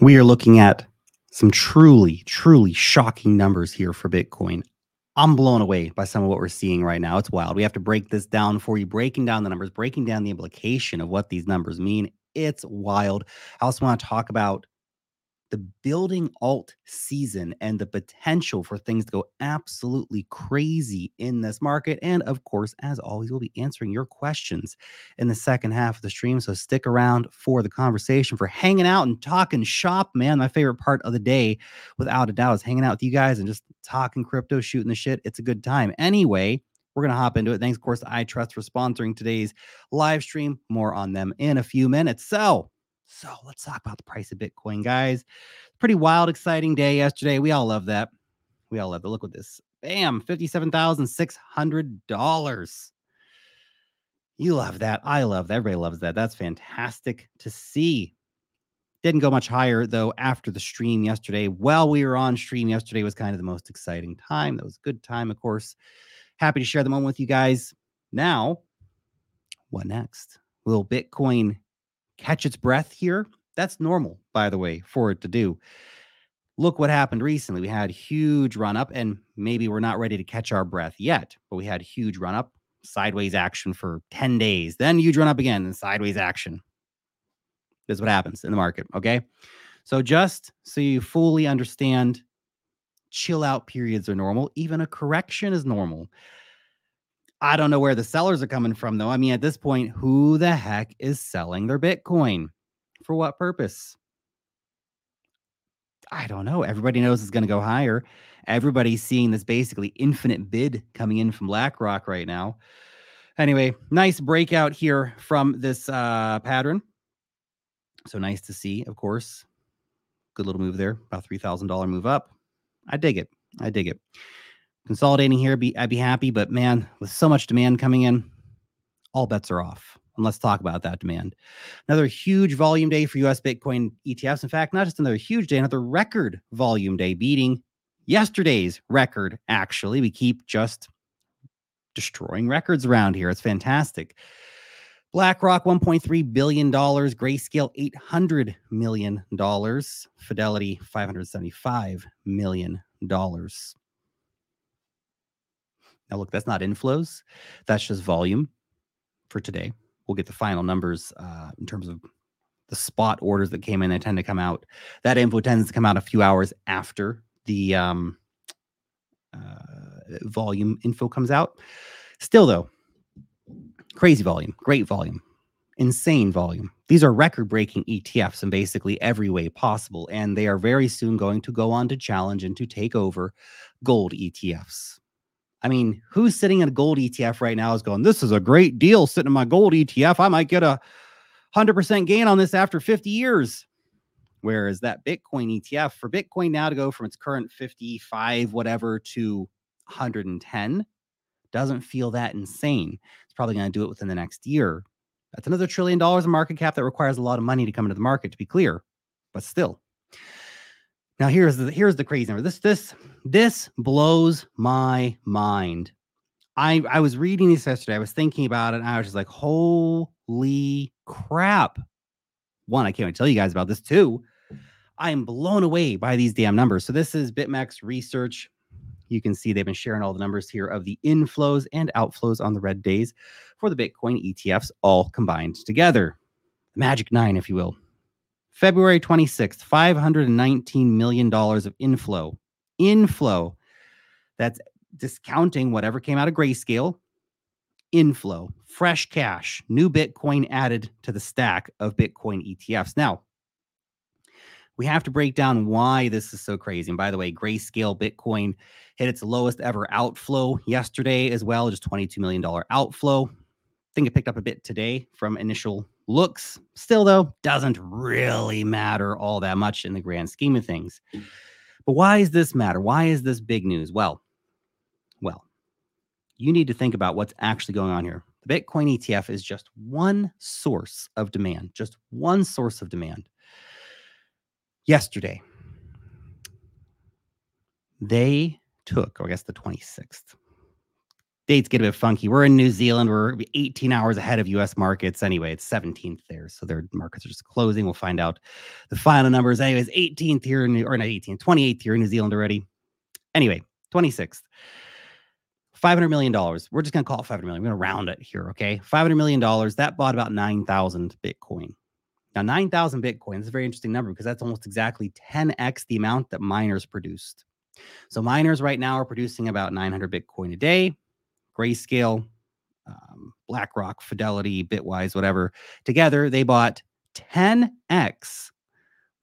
we are looking at some truly, truly shocking numbers here for Bitcoin. I'm blown away by some of what we're seeing right now. It's wild. We have to break this down for you, breaking down the numbers, breaking down the implication of what these numbers mean. It's wild. I also want to talk about the building alt season and the potential for things to go absolutely crazy in this market. And of course, as always, we'll be answering your questions in the second half of the stream. So stick around for the conversation, for hanging out and talking shop, man. My favorite part of the day, without a doubt, is hanging out with you guys and just talking crypto, shooting the shit. It's a good time. Anyway, we're going to hop into it. Thanks, of course, to iTrust for sponsoring today's live stream. More on them in a few minutes. So, so let's talk about the price of Bitcoin, guys. Pretty wild, exciting day yesterday. We all love that. We all love it. Look at this. Bam, $57,600. You love that. I love that. Everybody loves that. That's fantastic to see. Didn't go much higher though after the stream yesterday. While we were on stream yesterday was kind of the most exciting time. That was a good time, of course. Happy to share the moment with you guys. Now, what next? Will Bitcoin catch its breath here. That's normal, by the way, for it to do. Look what happened recently. We had huge run up, and maybe we're not ready to catch our breath yet, but we had huge run up, sideways action for 10 days, then huge run up again, and sideways action. This is what happens in the market. Okay. So, just so you fully understand, chill out periods are normal. Even a correction is normal. I don't know where the sellers are coming from, though. I mean, at this point, who the heck is selling their Bitcoin? For what purpose? I don't know. Everybody knows it's going to go higher. Everybody's seeing this basically infinite bid coming in from BlackRock right now. Anyway, nice breakout here from this uh, pattern. So nice to see, of course. Good little move there, about $3,000 move up. I dig it. I dig it consolidating here, be, I'd be happy. But man, with so much demand coming in, all bets are off. And let's talk about that demand. Another huge volume day for US Bitcoin ETFs. In fact, not just another huge day, another record volume day, beating yesterday's record. Actually, we keep just destroying records around here. It's fantastic. BlackRock, $1.3 billion. Grayscale, $800 million. Fidelity, $575 million. Now, look, that's not inflows. That's just volume for today. We'll get the final numbers uh, in terms of the spot orders that came in. They tend to come out. That info tends to come out a few hours after the um, uh, volume info comes out. Still, though, crazy volume, great volume, insane volume. These are record breaking ETFs in basically every way possible. And they are very soon going to go on to challenge and to take over gold ETFs. I mean, who's sitting in a gold ETF right now is going, this is a great deal sitting in my gold ETF. I might get a 100% gain on this after 50 years. Whereas that Bitcoin ETF for Bitcoin now to go from its current 55, whatever, to 110 doesn't feel that insane. It's probably going to do it within the next year. That's another trillion dollars in market cap that requires a lot of money to come into the market, to be clear, but still. Now here's the here's the crazy number. This this this blows my mind. I I was reading this yesterday. I was thinking about it, and I was just like, holy crap. One, I can't wait to tell you guys about this too. I am blown away by these damn numbers. So this is BitMEX research. You can see they've been sharing all the numbers here of the inflows and outflows on the red days for the Bitcoin ETFs all combined together. Magic nine, if you will. February 26th, $519 million of inflow. Inflow. That's discounting whatever came out of grayscale. Inflow, fresh cash, new Bitcoin added to the stack of Bitcoin ETFs. Now, we have to break down why this is so crazy. And by the way, grayscale Bitcoin hit its lowest ever outflow yesterday as well, just $22 million outflow. I think it picked up a bit today from initial looks still though doesn't really matter all that much in the grand scheme of things. But why is this matter? Why is this big news? Well well you need to think about what's actually going on here. The bitcoin etf is just one source of demand just one source of demand. Yesterday they took or i guess the 26th dates get a bit funky. We're in New Zealand. We're 18 hours ahead of US markets. Anyway, it's 17th there. So their markets are just closing. We'll find out the final numbers. Anyways, 18th here, in, or not 18th, 28th here in New Zealand already. Anyway, 26th. $500 million. We're just going to call it 500 million. We're going to round it here. Okay. $500 million. That bought about 9,000 Bitcoin. Now, 9,000 Bitcoin is a very interesting number because that's almost exactly 10x the amount that miners produced. So, miners right now are producing about 900 Bitcoin a day. Grayscale, um, BlackRock, Fidelity, Bitwise, whatever. Together, they bought 10x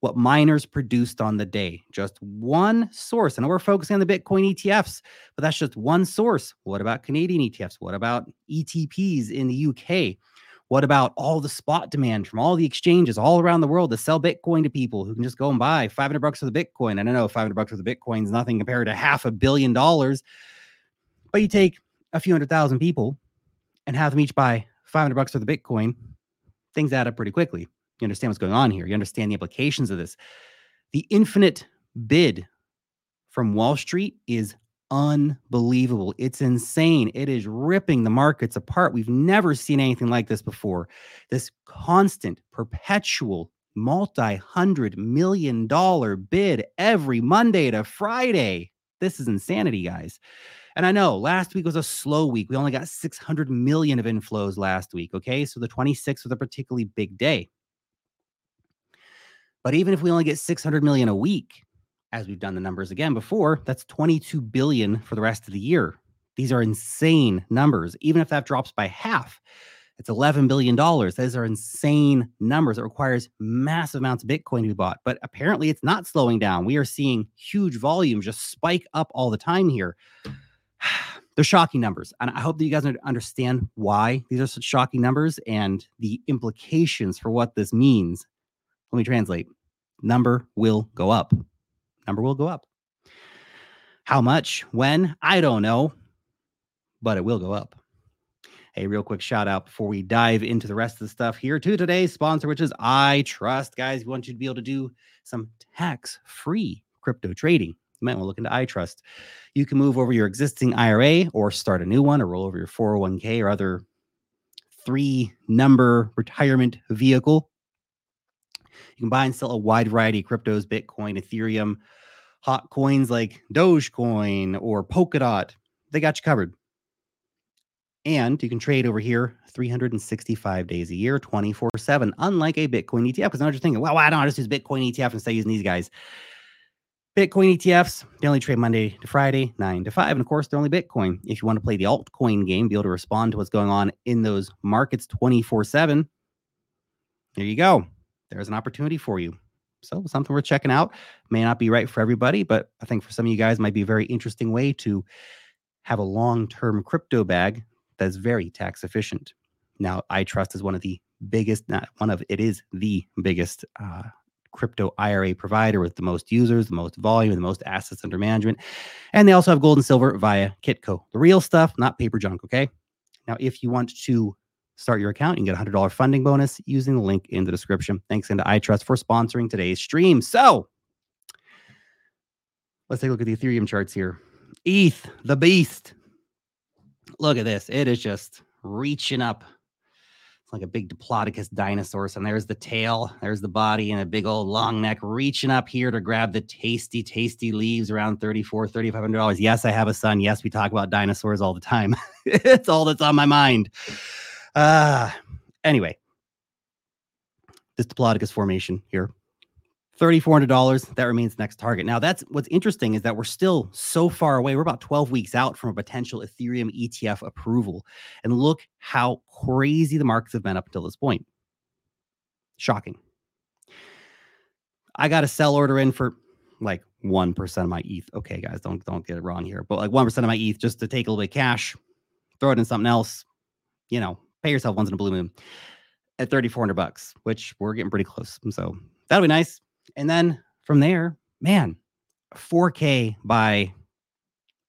what miners produced on the day. Just one source. I know we're focusing on the Bitcoin ETFs, but that's just one source. What about Canadian ETFs? What about ETPs in the UK? What about all the spot demand from all the exchanges all around the world to sell Bitcoin to people who can just go and buy 500 bucks for the Bitcoin? I don't know, 500 bucks for the Bitcoin is nothing compared to half a billion dollars. But you take a few hundred thousand people and have them each buy 500 bucks for the Bitcoin, things add up pretty quickly. You understand what's going on here. You understand the implications of this. The infinite bid from Wall Street is unbelievable. It's insane. It is ripping the markets apart. We've never seen anything like this before. This constant, perpetual, multi hundred million dollar bid every Monday to Friday. This is insanity, guys. And I know last week was a slow week. We only got 600 million of inflows last week. Okay. So the 26th was a particularly big day. But even if we only get 600 million a week, as we've done the numbers again before, that's 22 billion for the rest of the year. These are insane numbers. Even if that drops by half, it's 11 billion dollars. Those are insane numbers. It requires massive amounts of Bitcoin to be bought. But apparently, it's not slowing down. We are seeing huge volumes just spike up all the time here. They're shocking numbers. And I hope that you guys understand why these are such shocking numbers and the implications for what this means. Let me translate. Number will go up number will go up. How much? When? I don't know, but it will go up. A real quick shout out before we dive into the rest of the stuff here to today's sponsor, which is iTrust. Guys, we want you to be able to do some tax free crypto trading. You might want to look into iTrust. You can move over your existing IRA or start a new one or roll over your 401k or other three number retirement vehicle. You can buy and sell a wide variety of cryptos, Bitcoin, Ethereum, hot coins like Dogecoin or Polkadot. They got you covered. And you can trade over here 365 days a year, 24 7, unlike a Bitcoin ETF. Because now you're thinking, well, why don't I just use Bitcoin ETF instead of using these guys? Bitcoin ETFs, they only trade Monday to Friday, 9 to 5. And of course, they're only Bitcoin. If you want to play the altcoin game, be able to respond to what's going on in those markets 24 7, there you go. There's an opportunity for you. So something we're checking out. May not be right for everybody, but I think for some of you guys might be a very interesting way to have a long-term crypto bag that's very tax efficient. Now, iTrust is one of the biggest, not one of it is the biggest uh, crypto IRA provider with the most users, the most volume, and the most assets under management. And they also have gold and silver via Kitco. The real stuff, not paper junk, okay? Now, if you want to Start your account. You can get a $100 funding bonus using the link in the description. Thanks into iTrust for sponsoring today's stream. So let's take a look at the Ethereum charts here. ETH, the beast. Look at this. It is just reaching up. Like a big Diplodocus dinosaur. And there's the tail, there's the body, and a big old long neck reaching up here to grab the tasty, tasty leaves around $3,400, $3,500. Yes, I have a son. Yes, we talk about dinosaurs all the time. it's all that's on my mind. Uh, anyway, this Diplodocus formation here. $3,400, that remains next target. Now, that's what's interesting is that we're still so far away. We're about 12 weeks out from a potential Ethereum ETF approval. And look how crazy the markets have been up until this point. Shocking. I got a sell order in for like 1% of my ETH. Okay, guys, don't don't get it wrong here. But like 1% of my ETH just to take a little bit of cash, throw it in something else, you know, pay yourself once in a blue moon at 3400 bucks which we're getting pretty close so that'll be nice and then from there man 4k by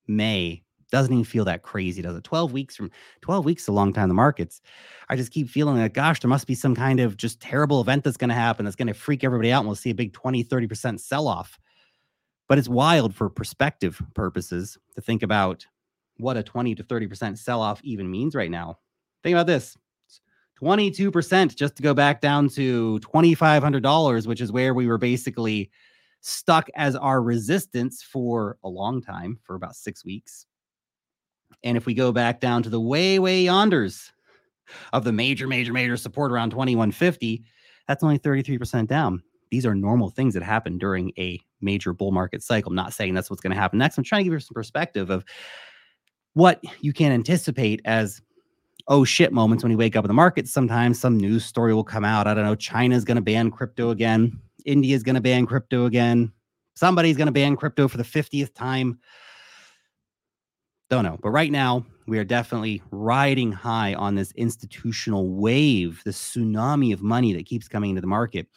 may doesn't even feel that crazy does it? 12 weeks from 12 weeks a long time the markets. I just keep feeling like gosh there must be some kind of just terrible event that's going to happen that's going to freak everybody out and we'll see a big 20 30% sell off but it's wild for perspective purposes to think about what a 20 to 30% sell off even means right now. Think about this 22% just to go back down to $2,500, which is where we were basically stuck as our resistance for a long time, for about six weeks. And if we go back down to the way, way yonders of the major, major, major support around 2150, that's only 33% down. These are normal things that happen during a major bull market cycle. I'm not saying that's what's going to happen next. I'm trying to give you some perspective of what you can anticipate as oh shit moments when you wake up in the market. Sometimes some news story will come out. I don't know, China's going to ban crypto again. India's going to ban crypto again. Somebody's going to ban crypto for the 50th time. Don't know. But right now, we are definitely riding high on this institutional wave, the tsunami of money that keeps coming into the market.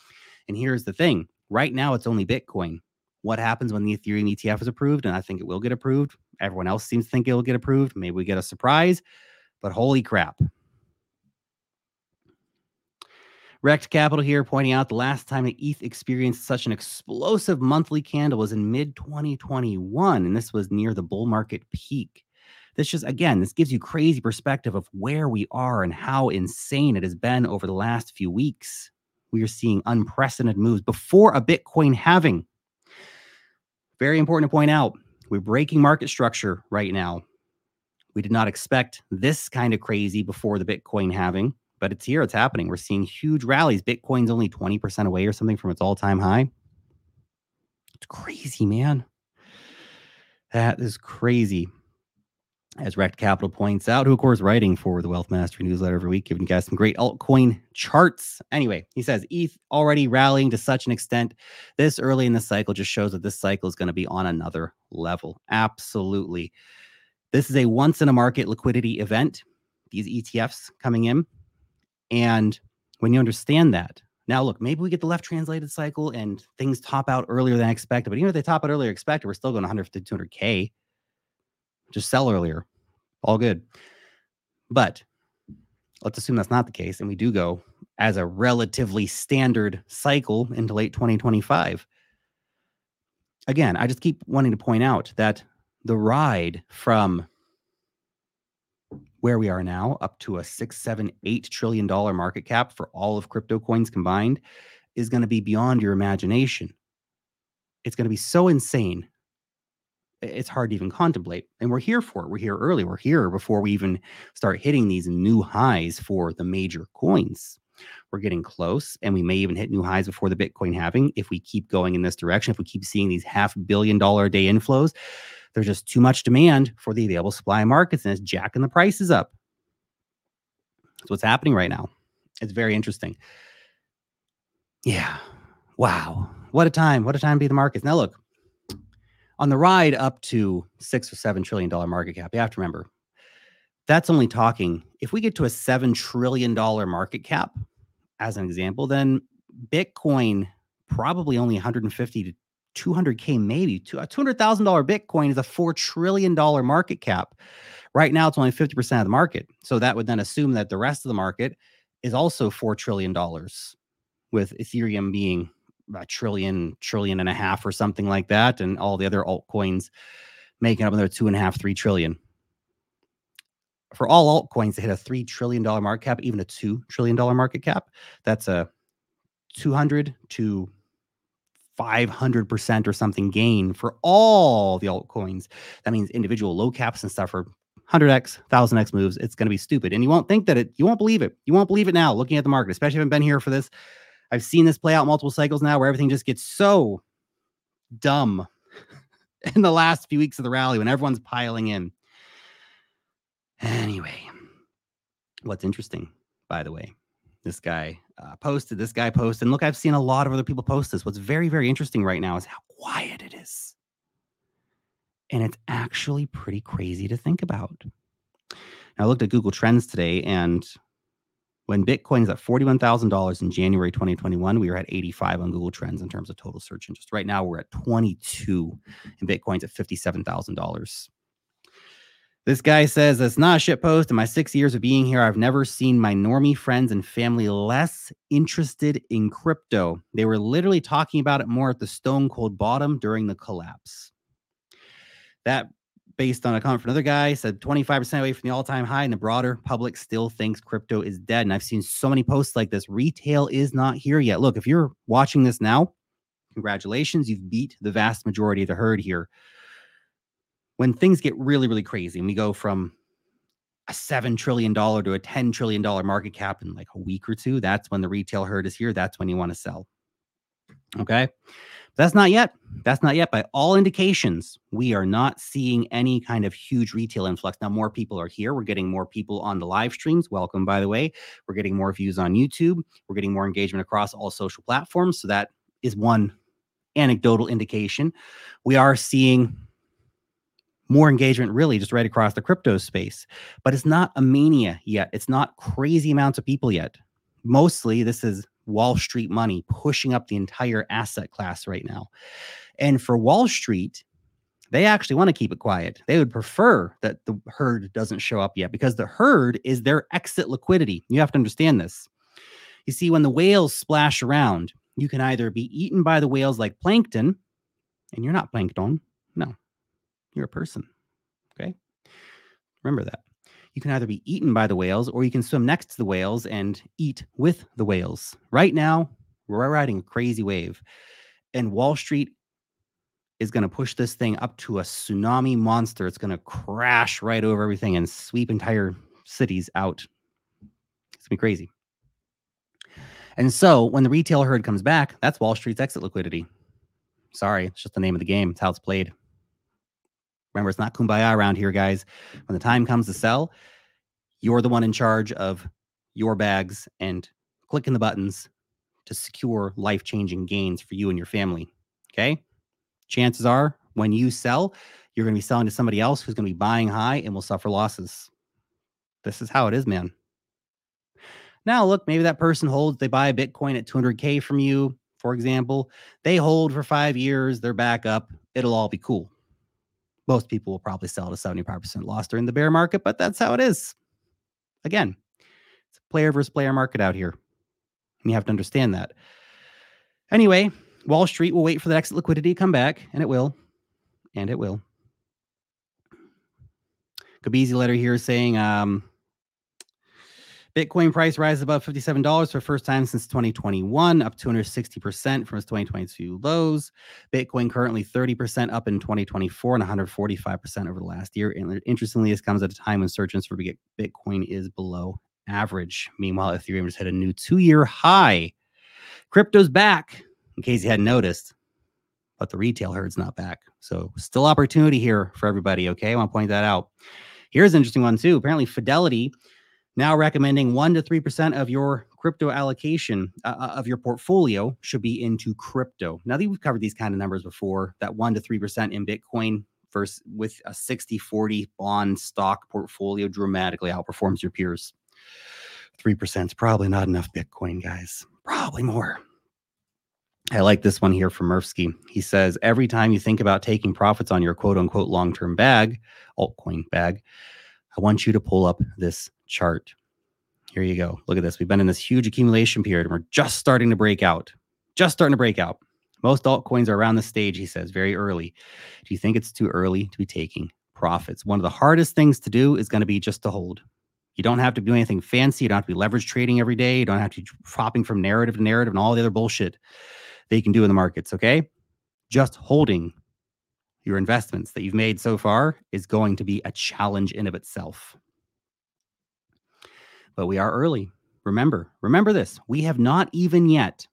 And here's the thing right now, it's only Bitcoin. What happens when the Ethereum ETF is approved? And I think it will get approved. Everyone else seems to think it will get approved. Maybe we get a surprise, but holy crap. Rekt Capital here pointing out the last time that ETH experienced such an explosive monthly candle was in mid 2021, and this was near the bull market peak. This just, again, this gives you crazy perspective of where we are and how insane it has been over the last few weeks. We are seeing unprecedented moves before a Bitcoin halving. Very important to point out, we're breaking market structure right now. We did not expect this kind of crazy before the Bitcoin halving but it's here. It's happening. We're seeing huge rallies. Bitcoin's only 20% away or something from its all time high. It's crazy, man. That is crazy. As Rekt Capital points out, who, of course, writing for the Wealth Mastery newsletter every week, giving guys some great altcoin charts. Anyway, he says ETH already rallying to such an extent this early in the cycle just shows that this cycle is going to be on another level. Absolutely. This is a once in a market liquidity event. These ETFs coming in, and when you understand that, now look, maybe we get the left translated cycle and things top out earlier than expected. But even if they top out earlier expected, we're still going 150 to 200K. Just sell earlier. All good. But let's assume that's not the case. And we do go as a relatively standard cycle into late 2025. Again, I just keep wanting to point out that the ride from where we are now, up to a six, seven, eight trillion dollar market cap for all of crypto coins combined, is going to be beyond your imagination. It's going to be so insane. It's hard to even contemplate. And we're here for it. We're here early. We're here before we even start hitting these new highs for the major coins. We're getting close, and we may even hit new highs before the Bitcoin halving if we keep going in this direction. If we keep seeing these half billion dollar a day inflows, there's just too much demand for the available supply markets and it's jacking the prices up. That's what's happening right now. It's very interesting. Yeah. Wow. What a time. What a time to be the markets. Now, look, on the ride up to six or seven trillion dollar market cap, you have to remember that's only talking. If we get to a seven trillion dollar market cap, as an example, then Bitcoin probably only 150 to 200K, maybe a $200,000 Bitcoin is a $4 trillion market cap. Right now, it's only 50% of the market. So that would then assume that the rest of the market is also $4 trillion, with Ethereum being a trillion, trillion and a half or something like that, and all the other altcoins making up another two and a half, three trillion. For all altcoins to hit a $3 trillion market cap, even a $2 trillion market cap, that's a 200 to 500% or something gain for all the altcoins. That means individual low caps and stuff are 100x, 1000x moves. It's going to be stupid. And you won't think that it, you won't believe it. You won't believe it now looking at the market, especially if I've been here for this. I've seen this play out multiple cycles now where everything just gets so dumb in the last few weeks of the rally when everyone's piling in. Anyway, what's interesting, by the way, this guy uh, posted, this guy posted. And look, I've seen a lot of other people post this. What's very, very interesting right now is how quiet it is. And it's actually pretty crazy to think about. I looked at Google Trends today, and when Bitcoin is at $41,000 in January 2021, we were at 85 on Google Trends in terms of total search interest. Right now, we're at 22, and Bitcoin's at $57,000. This guy says it's not a shit post. In my six years of being here, I've never seen my normie friends and family less interested in crypto. They were literally talking about it more at the stone cold bottom during the collapse. That based on a comment from another guy, said 25% away from the all-time high, and the broader public still thinks crypto is dead. And I've seen so many posts like this. Retail is not here yet. Look, if you're watching this now, congratulations, you've beat the vast majority of the herd here. When things get really, really crazy, and we go from a $7 trillion to a $10 trillion market cap in like a week or two, that's when the retail herd is here. That's when you want to sell. Okay. That's not yet. That's not yet. By all indications, we are not seeing any kind of huge retail influx. Now, more people are here. We're getting more people on the live streams. Welcome, by the way. We're getting more views on YouTube. We're getting more engagement across all social platforms. So that is one anecdotal indication. We are seeing more engagement really just right across the crypto space, but it's not a mania yet. It's not crazy amounts of people yet. Mostly, this is Wall Street money pushing up the entire asset class right now. And for Wall Street, they actually want to keep it quiet. They would prefer that the herd doesn't show up yet because the herd is their exit liquidity. You have to understand this. You see, when the whales splash around, you can either be eaten by the whales like plankton, and you're not plankton. No, you're a person. Okay. Remember that you can either be eaten by the whales or you can swim next to the whales and eat with the whales. Right now, we're riding a crazy wave, and Wall Street is going to push this thing up to a tsunami monster. It's going to crash right over everything and sweep entire cities out. It's going to be crazy. And so when the retail herd comes back, that's Wall Street's exit liquidity. Sorry, it's just the name of the game. It's how it's played. Remember, it's not kumbaya around here, guys. When the time comes to sell, you're the one in charge of your bags and clicking the buttons to secure life changing gains for you and your family. Okay. Chances are when you sell, you're going to be selling to somebody else who's going to be buying high and will suffer losses. This is how it is, man. Now, look, maybe that person holds, they buy a Bitcoin at 200K from you, for example. They hold for five years, they're back up. It'll all be cool most people will probably sell at a 75% loss during the bear market, but that's how it is. Again, it's a player versus player market out here. And you have to understand that. Anyway, Wall Street will wait for the exit liquidity to come back, and it will. And it will. Kobeissi letter here saying um, Bitcoin price rises above $57 for first time since 2021, up 260% from its 2022 lows. Bitcoin currently 30% up in 2024 and 145% over the last year. And interestingly, this comes at a time when search for Bitcoin is below average. Meanwhile, Ethereum just hit a new two year high. Crypto's back, in case you hadn't noticed, but the retail herd's not back. So, still opportunity here for everybody. Okay. I want to point that out. Here's an interesting one, too. Apparently, Fidelity now recommending 1 to 3% of your crypto allocation uh, uh, of your portfolio should be into crypto. Now, that we've covered these kind of numbers before that 1 to 3% in Bitcoin versus with a 60 40 bond stock portfolio dramatically outperforms your peers. 3% is probably not enough Bitcoin, guys. Probably more. I like this one here from Murfsky. He says, every time you think about taking profits on your quote unquote long term bag, altcoin bag, I want you to pull up this chart. Here you go. Look at this. We've been in this huge accumulation period and we're just starting to break out. Just starting to break out. Most altcoins are around the stage, he says, very early. Do you think it's too early to be taking profits? One of the hardest things to do is going to be just to hold. You don't have to do anything fancy. You don't have to be leverage trading every day. You don't have to be hopping from narrative to narrative and all the other bullshit that you can do in the markets. Okay. Just holding your investments that you've made so far is going to be a challenge in of itself but we are early. Remember, remember this. We have not even yet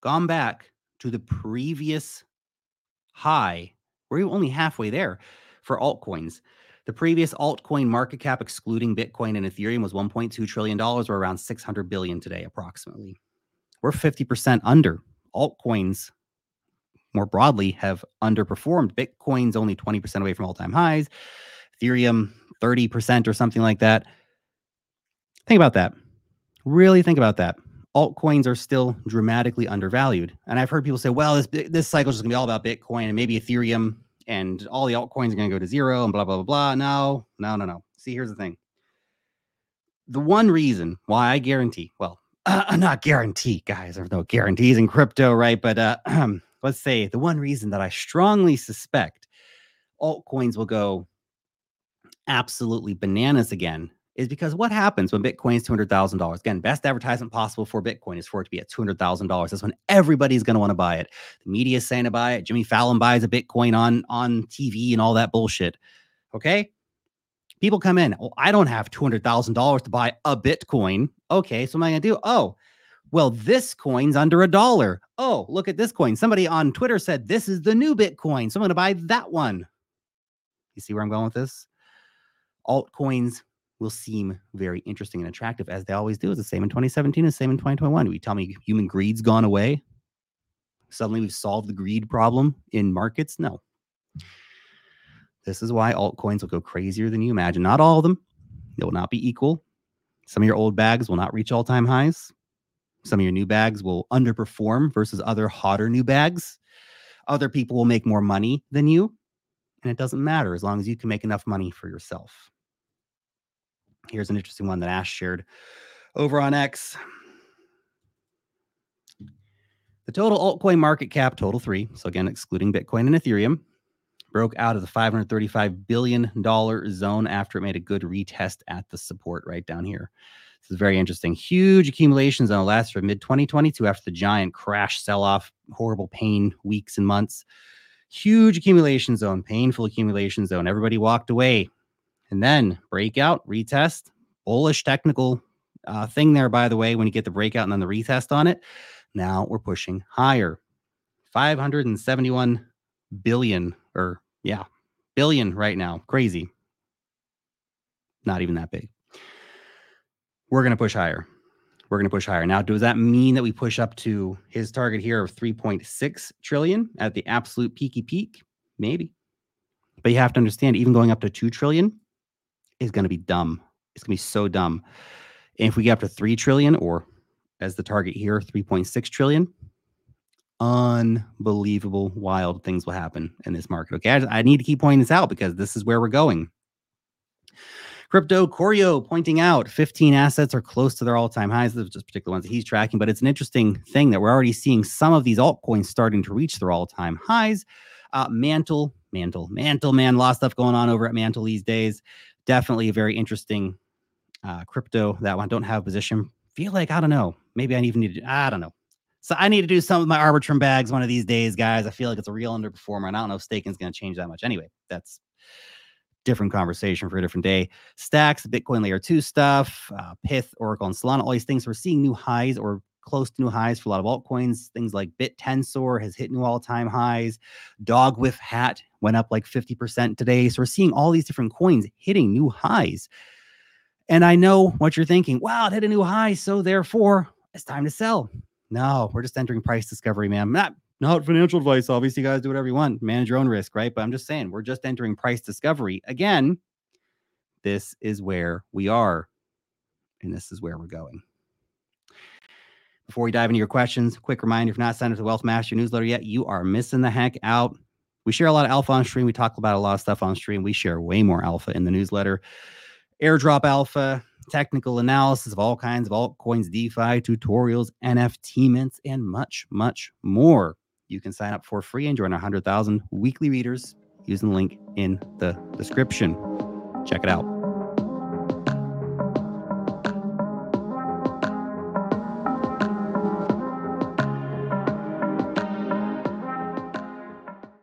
gone back to the previous high. We're only halfway there for altcoins. The previous altcoin market cap, excluding Bitcoin and Ethereum, was 1.2 trillion dollars, or around 600 billion today, approximately. We're 50% under. Altcoins, more broadly, have underperformed. Bitcoin's only 20% away from all-time highs. Ethereum, 30% or something like that. Think about that. Really think about that. Altcoins are still dramatically undervalued. And I've heard people say, well, this this cycle is going to be all about Bitcoin and maybe Ethereum and all the altcoins are going to go to zero and blah, blah, blah, blah. No, no, no, no. See, here's the thing. The one reason why I guarantee, well, uh, not guarantee, guys, there's no guarantees in crypto, right? But uh, let's say the one reason that I strongly suspect altcoins will go absolutely bananas again is because what happens when Bitcoin is $200,000? Again, best advertisement possible for Bitcoin is for it to be at $200,000. That's when everybody's going to want to buy it. The media is saying to buy it. Jimmy Fallon buys a Bitcoin on, on TV and all that bullshit. Okay. People come in. Well, I don't have $200,000 to buy a Bitcoin. Okay. So what am I going to do? Oh, well, this coin's under a dollar. Oh, look at this coin. Somebody on Twitter said this is the new Bitcoin. So I'm going to buy that one. You see where I'm going with this? Altcoins will seem very interesting and attractive as they always do. It's the same in 2017 and the same in 2021. We tell me human greed's gone away. Suddenly we've solved the greed problem in markets. No. This is why altcoins will go crazier than you imagine. Not all of them. They will not be equal. Some of your old bags will not reach all-time highs. Some of your new bags will underperform versus other hotter new bags. Other people will make more money than you. And it doesn't matter as long as you can make enough money for yourself. Here's an interesting one that Ash shared over on X. The total altcoin market cap, total three, so again, excluding Bitcoin and Ethereum, broke out of the $535 billion zone after it made a good retest at the support right down here. This is very interesting. Huge accumulations on the last from mid 2022 after the giant crash sell off, horrible pain weeks and months. Huge accumulation zone, painful accumulation zone. Everybody walked away. And then breakout, retest, bullish technical uh, thing there, by the way, when you get the breakout and then the retest on it. Now we're pushing higher. 571 billion, or yeah, billion right now. Crazy. Not even that big. We're going to push higher. We're going to push higher. Now, does that mean that we push up to his target here of 3.6 trillion at the absolute peaky peak? Maybe. But you have to understand, even going up to 2 trillion, is going to be dumb. It's going to be so dumb. And if we get up to 3 trillion or as the target here, 3.6 trillion, unbelievable, wild things will happen in this market. Okay. I, I, need to keep pointing this out because this is where we're going. Crypto Corio pointing out 15 assets are close to their all time highs. Just particular ones that he's tracking, but it's an interesting thing that we're already seeing some of these altcoins starting to reach their all time highs. Uh, Mantle, Mantle, Mantle, man, a lot of stuff going on over at Mantle these days definitely a very interesting uh, crypto. That one don't have a position. Feel like I don't know. Maybe I even need to. I don't know. So I need to do some of my Arbitrum bags one of these days, guys. I feel like it's a real underperformer, and I don't know if staking is going to change that much. Anyway, that's different conversation for a different day. Stacks, Bitcoin layer two stuff, uh, Pyth, Oracle, and Solana. All these things we're seeing new highs or close to new highs for a lot of altcoins. Things like BitTensor has hit new all-time highs. Dogwifhat went up like 50% today. So we're seeing all these different coins hitting new highs. And I know what you're thinking. Wow, it hit a new high. So therefore, it's time to sell. No, we're just entering price discovery, man. Not not financial advice. Obviously, you guys do whatever you want, manage your own risk, right? But I'm just saying, we're just entering price discovery. Again, this is where we are, and this is where we're going. Before we dive into your questions, quick reminder if you're not signed up to the Wealth Mastery newsletter yet, you are missing the heck out. We share a lot of alpha on stream. We talk about a lot of stuff on stream. We share way more alpha in the newsletter. Airdrop alpha, technical analysis of all kinds of altcoins, DeFi, tutorials, NFT mints, and much, much more. You can sign up for free and join our 100,000 weekly readers using the link in the description. Check it out.